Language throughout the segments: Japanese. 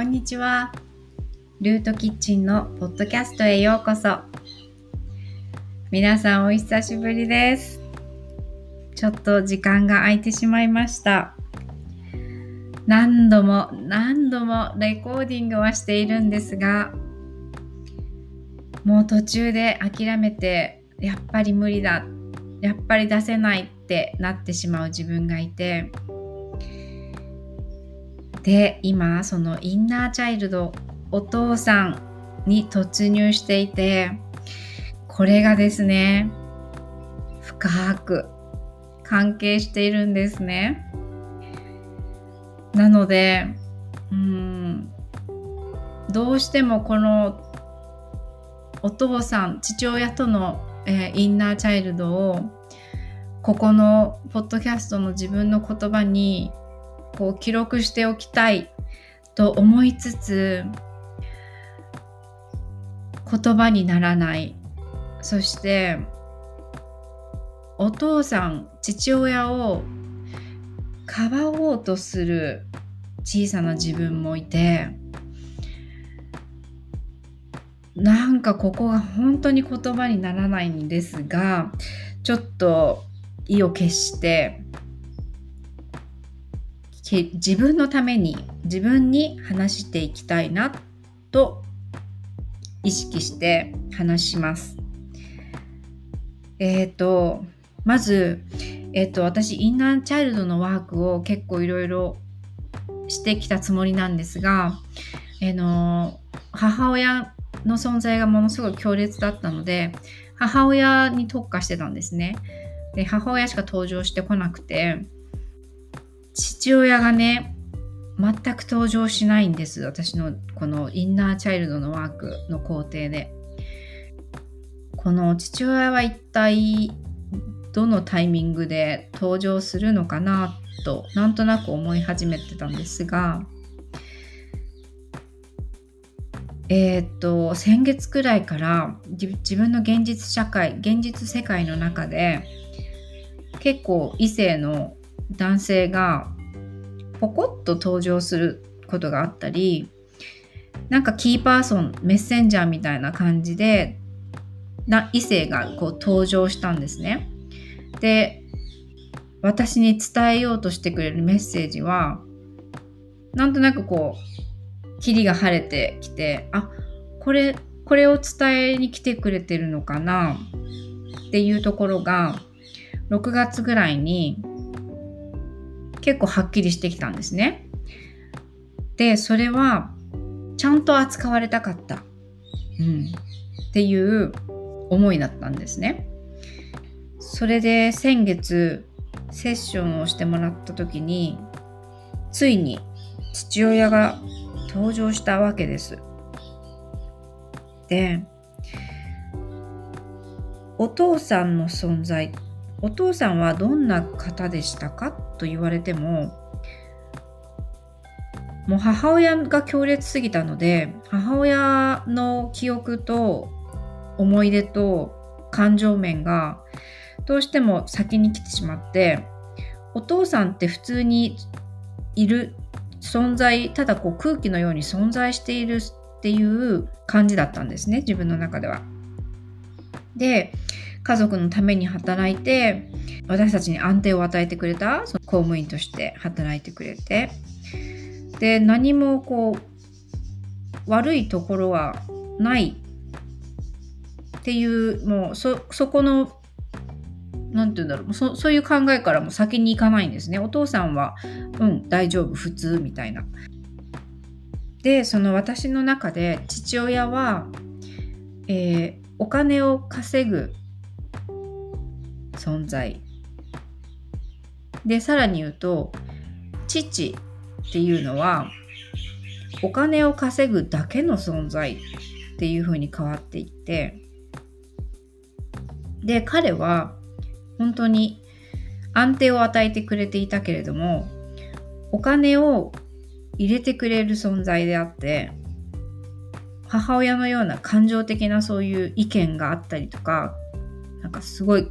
こんにちは。ルートキッチンのポッドキャストへようこそ。皆さんお久しぶりです。ちょっと時間が空いてしまいました。何度も何度もレコーディングはしているんですが、もう途中で諦めて、やっぱり無理だ。やっぱり出せないってなってしまう自分がいて、で今そのインナーチャイルドお父さんに突入していてこれがですね深く関係しているんですね。なのでうんどうしてもこのお父さん父親との、えー、インナーチャイルドをここのポッドキャストの自分の言葉にこう記録しておきたいと思いつつ言葉にならない。そしてお父さん父親をかばおうとする小さな自分もいてなんかここが本当に言葉にならないんですがちょっと意を決して自分のために自分に話していきたいなと意識して話します。えっ、ー、とまず、えっ、ー、と私インナーチャイルドのワークを結構いろいろしてきたつもりなんですが、えー、の母親の存在がものすごい強烈だったので母親に特化してたんですね。で母親しか登場してこなくて父親がね全く登場しないんです。私のこのインナーチャイルドのワークの工程で。この父親は一体どのタイミングで登場するのかなとなんとなく思い始めてたんですがえー、っと先月くらいから自分の現実社会現実世界の中で結構異性の男性がポコッと登場することがあったりなんかキーパーソンメッセンジャーみたいな感じでな異性がこう登場したんですね。で私に伝えようとしてくれるメッセージはなんとなくこう霧が晴れてきてあこれこれを伝えに来てくれてるのかなっていうところが6月ぐらいに結構はっきりしてきたんですね。で、それはちゃんと扱われたかった、うん、っていう思いだったんですね。それで先月セッションをしてもらった時についに父親が登場したわけです。でお父さんの存在お父さんはどんな方でしたか？と言われてももう母親が強烈すぎたので母親の記憶と思い出と感情面がどうしても先に来てしまってお父さんって普通にいる存在ただこう空気のように存在しているっていう感じだったんですね自分の中では。で家族のために働いて私たちに安定を与えてくれたその公務員として働いてくれて。で何もこう悪いところはないっていうもうそそこの何て言うんだろうそそういう考えからも先に行かないんですね。お父さんはうん大丈夫普通みたいな。でその私の中で父親は、えー、お金を稼ぐ存在。でさらに言うと父っていうのはお金を稼ぐだけの存在っていう風に変わっていってで彼は本当に安定を与えてくれていたけれどもお金を入れてくれる存在であって母親のような感情的なそういう意見があったりとかなんかすごい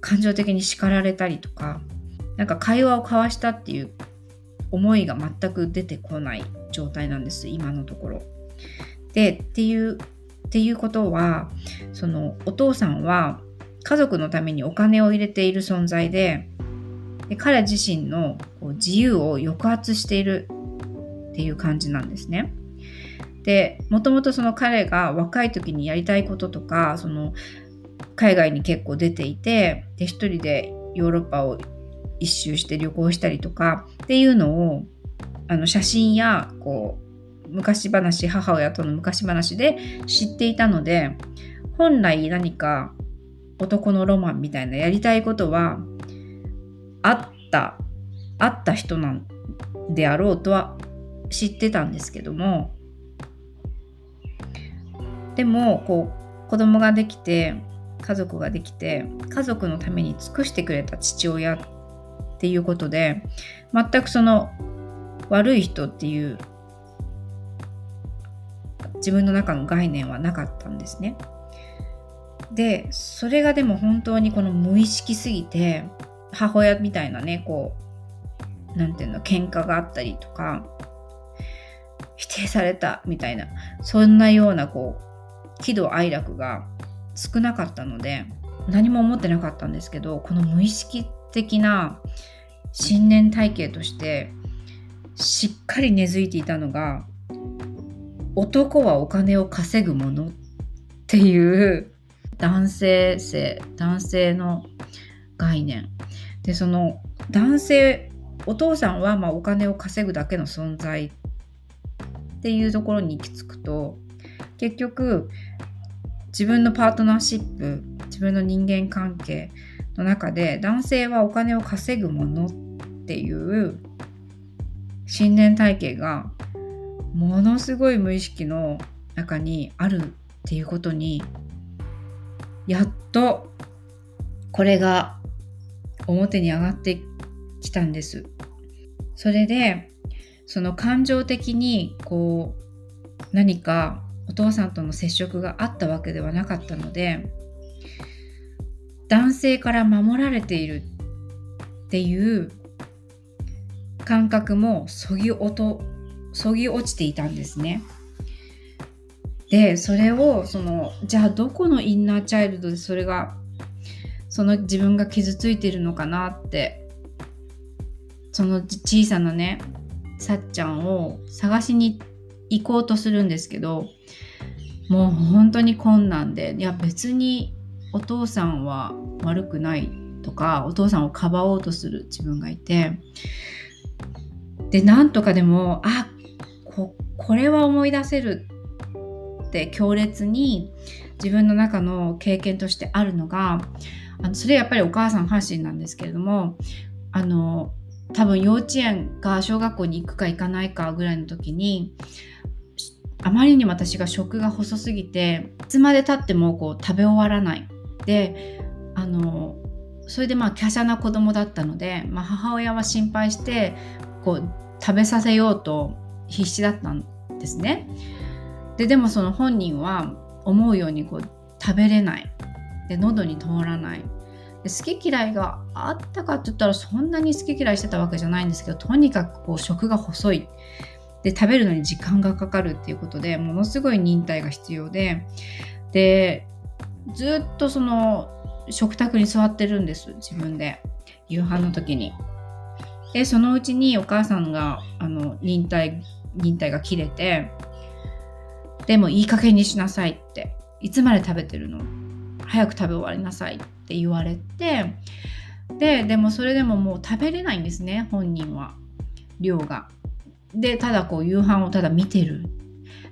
感情的に叱られたりとかなんか会話を交わしたっていう思いが全く出てこない状態なんです今のところ。でっていうっていうことはそのお父さんは家族のためにお金を入れている存在でで彼自身のこう自由を抑圧しているっていう感じなんですね。でもともとその彼が若い時にやりたいこととかその海外に結構出ていてで一人でヨーロッパを一周して旅行したりとかっていうのをあの写真やこう昔話母親との昔話で知っていたので本来何か男のロマンみたいなやりたいことはあったあった人なんであろうとは知ってたんですけどもでもこう子供ができて家族ができて家族のために尽くしてくれた父親っていうことで全くその悪い人っていう自分の中の概念はなかったんですね。でそれがでも本当にこの無意識すぎて母親みたいなねこう何て言うの喧嘩があったりとか否定されたみたいなそんなようなこう喜怒哀楽が少なかったので何も思ってなかったんですけどこの無意識的な信念体系としてしっかり根付いていたのが男はお金を稼ぐものっていう男性性男性の概念。でその男性お父さんはまお金を稼ぐだけの存在っていうところに行き着くと結局自分のパートナーシップ自分の人間関係の中で男性はお金を稼ぐものっていう信念体系がものすごい無意識の中にあるっていうことにやっとこれが表に上がってきたんです。それでその感情的にこう何かお父さんとの接触があったわけではなかったので男性から守られているっていう感覚もそぎ落とそぎ落ちていたんですね。でそれをそのじゃあどこのインナーチャイルドでそれがその自分が傷ついてるのかなってその小さなねさっちゃんを探しに行って行こうとするんですけどもう本当に困難でいや別にお父さんは悪くないとかお父さんをかばおうとする自分がいてでなんとかでもあここれは思い出せるって強烈に自分の中の経験としてあるのがあのそれやっぱりお母さん発信なんですけれどもあの多分幼稚園か小学校に行くか行かないかぐらいの時にあまりに私が食が細すぎていつまでたってもこう食べ終わらない。であのそれでまあ華奢な子供だったので、まあ、母親は心配してこう食べさせようと必死だったんですね。ででもその本人は思うようにこう食べれない。で喉に通らない。好き嫌いがあったかって言ったらそんなに好き嫌いしてたわけじゃないんですけどとにかくこう食が細い。で食べるのに時間がかかるっていうことでものすごい忍耐が必要で。でずっとその食卓に座ってるんです自分で。夕飯の時に。でそのうちにお母さんがあの忍耐忍耐が切れてでもいい加減にしなさいって。いつまで食べてるの？早く食べ終わりなさいって言われてででもそれでももう食べれないんですね本人は。量が。でただこう夕飯をただ見てる。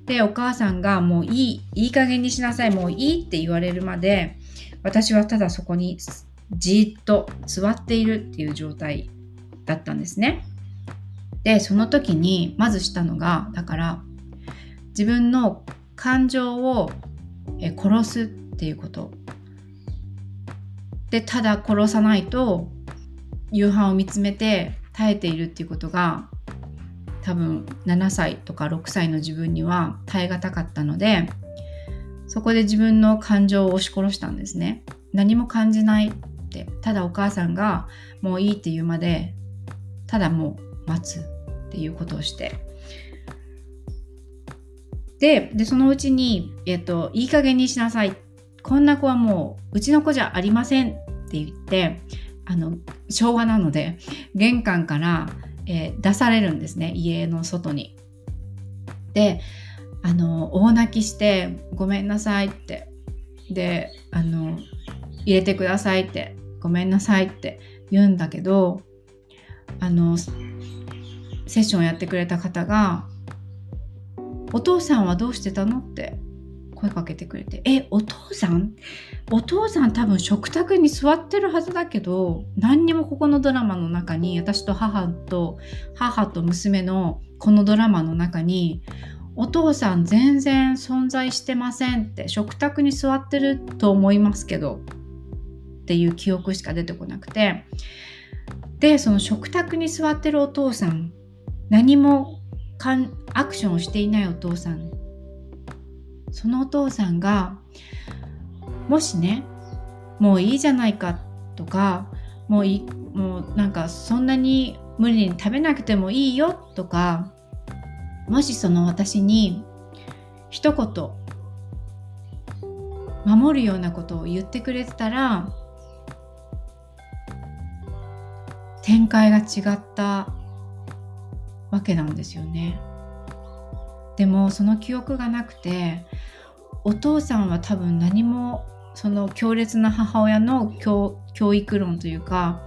でお母さんがもういいいい加減にしなさいもういいって言われるまで私はただそこにじっと座っているっていう状態だったんですね。でその時にまずしたのがだから自分の感情を殺すっていうことでただ殺さないと夕飯を見つめて耐えているっていうことが多分7歳とか6歳の自分には耐え難かったのでそこで自分の感情を押し殺したんですね。何も感じないって。ただお母さんがもういいって言うまでただもう待つっていうことをして。ででそのうちに、えっと、いい加減にしなさい。こんな子はもううちの子じゃありませんって言ってあの昭和なので玄関から、えー、出されるんですね家の外に。であの大泣きして「ごめんなさい」ってであの入れてくださいってごめんなさいって言うんだけどあのセッションをやってくれた方が「お父さんはどうしてたの?」って声かけてくれて「えお父さん？お父さん多分食卓に座ってるはずだけど何にもここのドラマの中に私と母と母と娘のこのドラマの中にお父さん全然存在してませんって食卓に座ってると思いますけどっていう記憶しか出てこなくて。でその食卓に座ってるお父さん何もかんアクションをしていないお父さんそのお父さんがもしねもういいじゃないかとかもういもうなんかそんなに無理に食べなくてもいいよとかもしその私に一言守るようなことを言ってくれてたら展開が違ったわけなんですよね。でもその記憶がなくてお父さんは多分何もその強烈な母親の教育論というか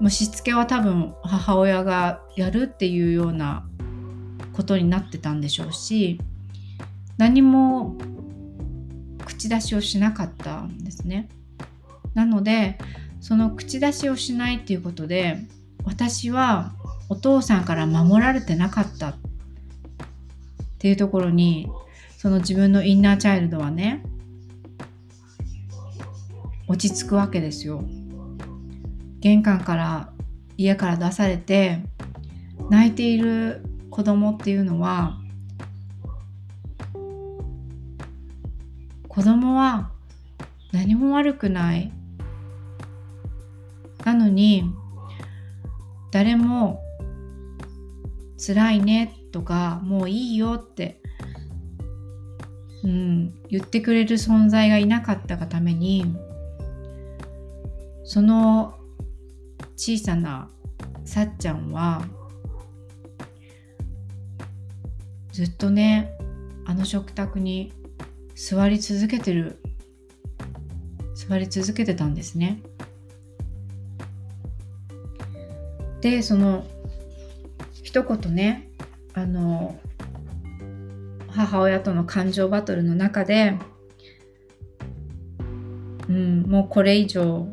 もうしつけは多分母親がやるっていうようなことになってたんでしょうし何も口出しをしなかったんですね。なのでその口出しをしないっていうことで私はお父さんから守られてなかったっていうところにその自分のインナーチャイルドはね落ち着くわけですよ。玄関から家から出されて泣いている子供っていうのは子供は何も悪くないなのに誰も辛いねとかもういいよって、うん、言ってくれる存在がいなかったがためにその小さなさっちゃんはずっとねあの食卓に座り続けてる座り続けてたんですね。でその一言ねあの母親との感情バトルの中で、うん、もうこれ以上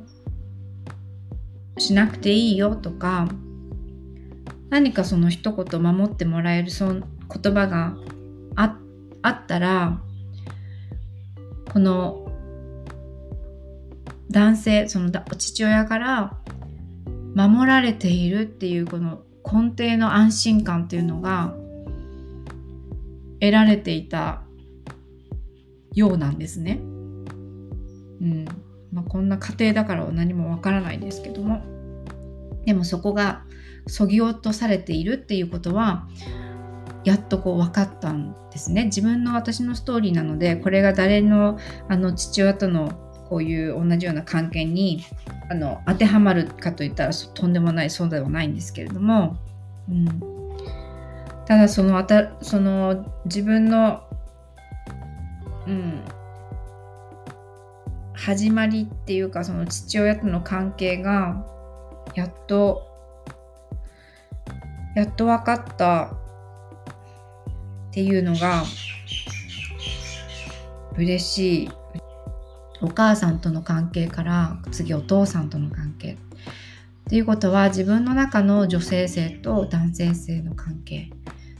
しなくていいよとか何かその一言守ってもらえるそ言葉がああったらこの男性その父親から守られているっていうこの根底の安心感っていうのが得られていたようなんですね。うんまあ、こんな家庭だからは何もわからないですけどもでもそこがそぎ落とされているっていうことはやっとこう分かったんですね。自分の私のストーリーなのでこれが誰のあの父親とのこういう同じような関係にあの当てはまるかといったらとんでもないそうではないんですけれども、うん、ただそのあたその自分の、うん、始まりっていうかその父親との関係がやっとやっと分かった。っていうのが嬉しい。お母さんとの関係から次お父さんとの関係。っていうことは自分の中の女性性と男性性の関係。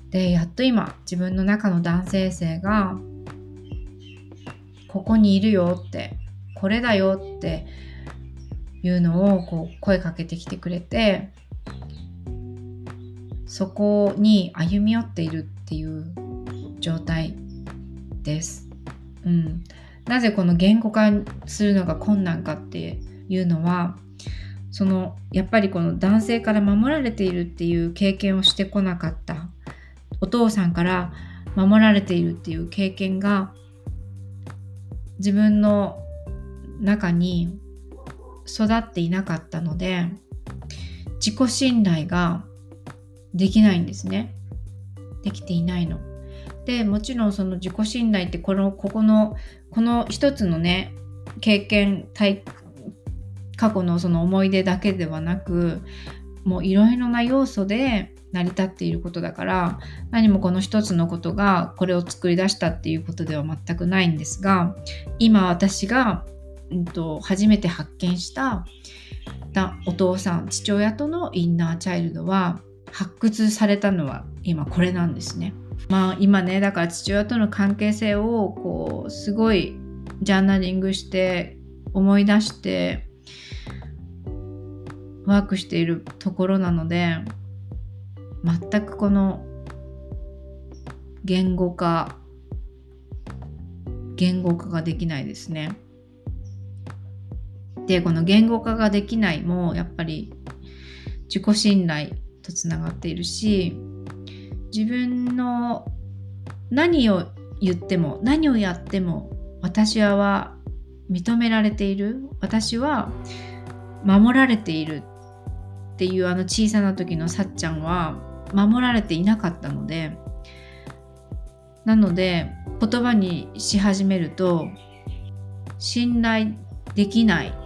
でやっと今自分の中の男性性がここにいるよってこれだよっていうのをこう声かけてきてくれてそこに歩み寄っているっていう状態です。うん、なぜこの言語化するのが困難かっていうのはそのやっぱりこの男性から守られているっていう経験をしてこなかったお父さんから守られているっていう経験が自分の中に育っていなかったので自己信頼ができないんですねできていないの。でもちろんその自己信頼ってこのここのこの一つのね経験体過去のその思い出だけではなくもういろいろな要素で成り立っていることだから何もこの一つのことがこれを作り出したっていうことでは全くないんですが今私が、うんと、初めて発見したお父さん父親とのインナーチャイルドは発掘されたのは今これなんですね。まあ今ねだから父親との関係性をこうすごいジャーナリングして思い出してワークしているところなので全くこの言語化言語化ができないですね。でこの言語化ができないもやっぱり自己信頼とつながっているし自分の何を言っても何をやっても私は認められている私は守られているっていうあの小さな時のさっちゃんは守られていなかったのでなので言葉にし始めると信頼できない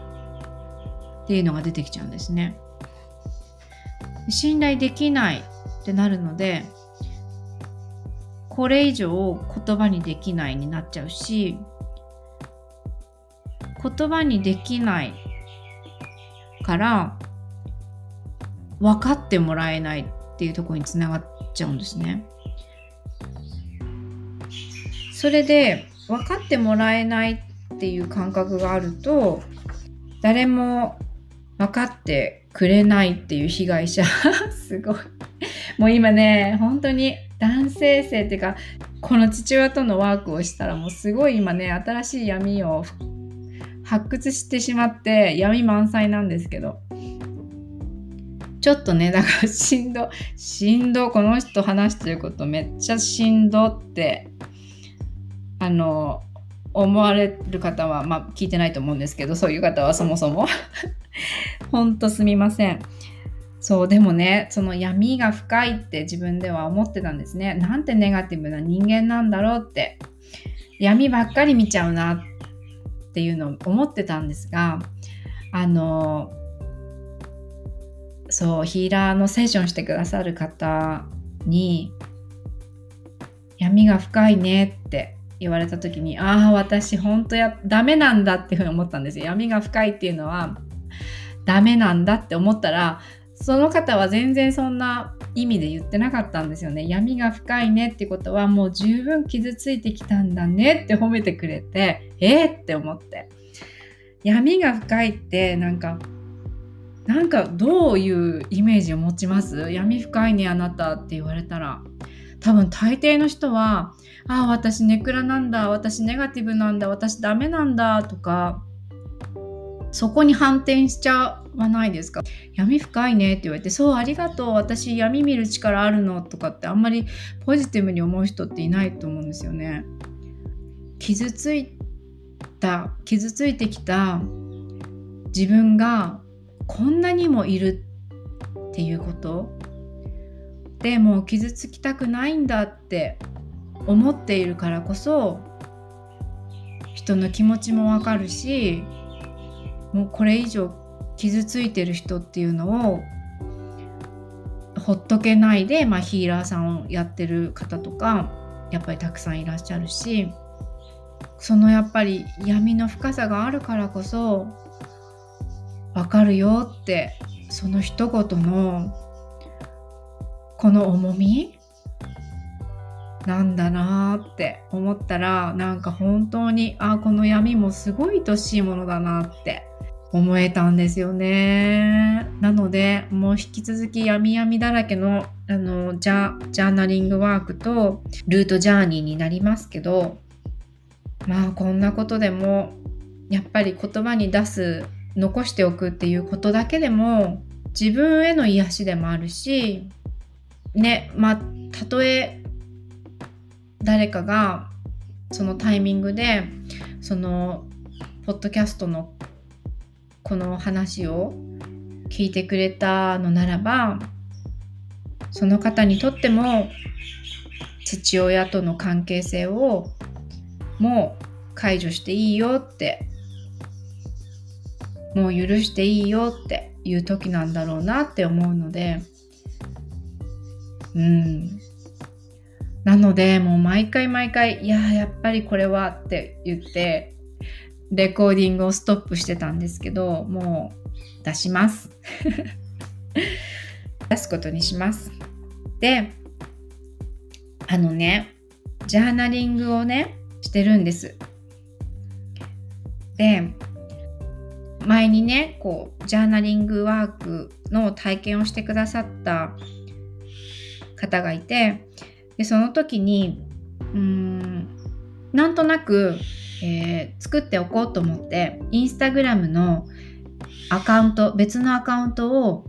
っていうのが出てきちゃうんですね。信頼できないってなるのでこれ以上言葉にできないになっちゃうし言葉にできないから分かってもらえないっていうところにつながっちゃうんですね。それで分かってもらえないっていう感覚があると誰も分かってくれないっていう被害者。すごい。もう今ね本当に男性性っていうかこの父親とのワークをしたらもうすごい今ね新しい闇を発掘してしまって闇満載なんですけど。ちょっとね、だからしんど、しんど、この人話してることめっちゃしんどって、あの、思われる方は、まあ聞いてないと思うんですけど、そういう方はそもそも。ほんとすみません。そう、でもね、その闇が深いって自分では思ってたんですね。なんてネガティブな人間なんだろうって。闇ばっかり見ちゃうなっていうのを思ってたんですが、あの、そうヒーラーのセッションしてくださる方に闇が深いねって言われた時にああ私本当やダメなんだっていうふうに思ったんですよ。闇が深いっていうのはダメなんだって思ったらその方は全然そんな意味で言ってなかったんですよね。闇が深いねってことはもう十分傷ついてきたんだねって褒めてくれてえー、って思って。闇が深いってなんかなんかどういうイメージを持ちます？闇深いねあなたって言われたら。多分大抵の人は「ああ私ネクラなんだ私ネガティブなんだ私ダメなんだ」とかそこに反転しちゃわないですか闇深いねって言われて「そうありがとう私闇見る力あるの」とかってあんまりポジティブに思う人っていないと思うんですよね。傷ついた傷ついてきた自分がこんなにもいるっていうことでもう傷つきたくないんだって思っているからこそ人の気持ちもわかるしもうこれ以上傷ついてる人っていうのをほっとけないで、まあ、ヒーラーさんをやってる方とかやっぱりたくさんいらっしゃるしそのやっぱり闇の深さがあるからこそわかるよってその一言のこの重み？なんだなって思ったらなんか本当にあこの闇もすごい愛しいものだなって思えたんですよね。なのでもう引き続き闇闇だらけのあのジャジャーナリングワークとルートジャーニーになりますけどまあこんなことでもやっぱり言葉に出す残しておくっていうことだけでも自分への癒しでもあるしねまあたとえ誰かがそのタイミングでそのポッドキャストのこの話を聞いてくれたのならばその方にとっても父親との関係性をもう解除していいよってもう許していいよっていう時なんだろうなって思うのでうん。なのでもう毎回毎回いややっぱりこれはって言ってレコーディングをストップしてたんですけどもう出します。出すことにします。であのねジャーナリングをねしてるんです。で前にねこうジャーナリングワークの体験をしてくださった方がいてでその時にうーんなんとなく、えー、作っておこうと思ってインスタグラムのアカウント別のアカウントを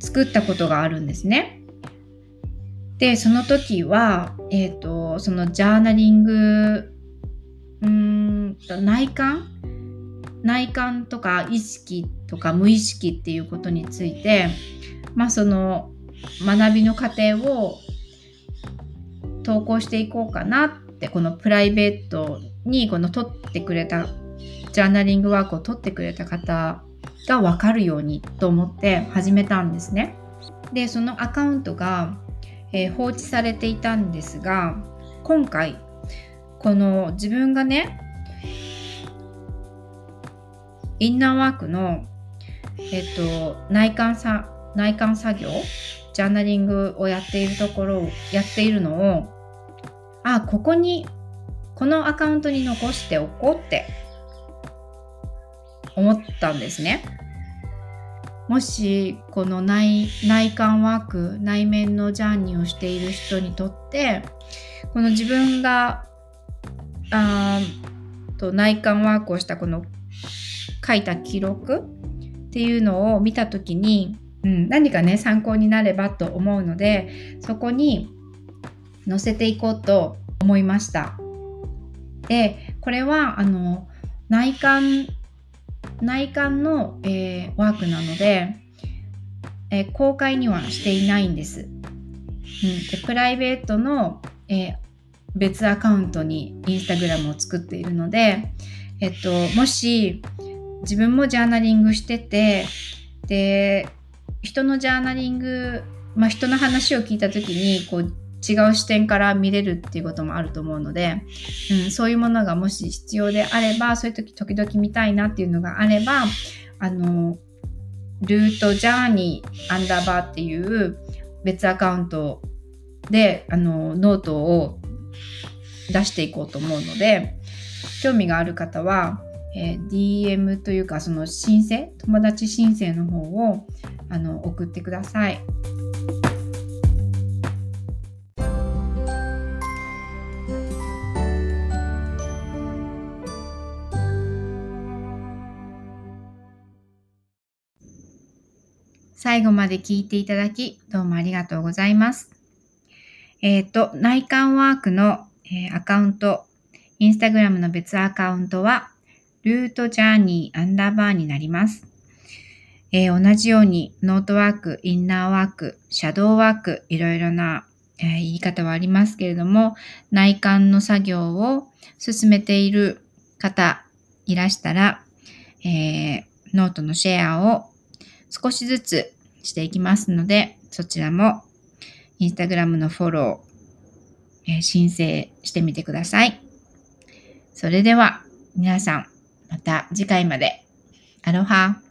作ったことがあるんですね。でその時は、えーと、そのジャーナリングうんと内観？内観とか意識とか無意識っていうことについてまあその学びの過程を投稿していこうかなってこのプライベートにこの撮ってくれたジャーナリングワークを撮ってくれた方が分かるようにと思って始めたんですね。でそのアカウントが、えー、放置されていたんですが今回この自分がねインナーワークの、えっと、内観さ内観作業ジャーナリングをやっているところをやっているのをあここにこのアカウントに残しておこうって思ったんですね。もしこの内内観ワーク内面のジャーニーをしている人にとってこの自分があと内観ワークをしたこの書いた記録っていうのを見た時にうん、何かね参考になればと思うのでそこに載せていこうと思いました。でこれはあの内観内観の、えー、ワークなので、えー、公開にはしていないんです。うん、でプライベートの、えー、別アカウントにインスタグラムを作っているので、えっと、もし自分もジャーナリングしててで人のジャーナリング、まあ、人の話を聞いた時にこう違う視点から見れるっていうこともあると思うので、うん、そういうものがもし必要であればそういう時時々見たいなっていうのがあればあのルートジャーニーアンダーバーっていう別アカウントであのノートを出していこうと思うので興味がある方はえー、DM というかその申請友達申請の方をあの送ってください。最後まで聞いていただき、どうもありがとうございます。えっ、ー、と、内観ワークの、えー、アカウント、インスタグラムの別アカウントは、ルートジャーニーアンダーバーになります。えー、同じようにノートワーク、インナーワーク、シャドーワーク、いろいろな、えー、言い方はありますけれども、内観の作業を進めている方いらしたら、えー、ノートのシェアを少しずつしていきますので、そちらもインスタグラムのフォロー、えー、申請してみてください。それでは皆さん、また次回まで。アロハ。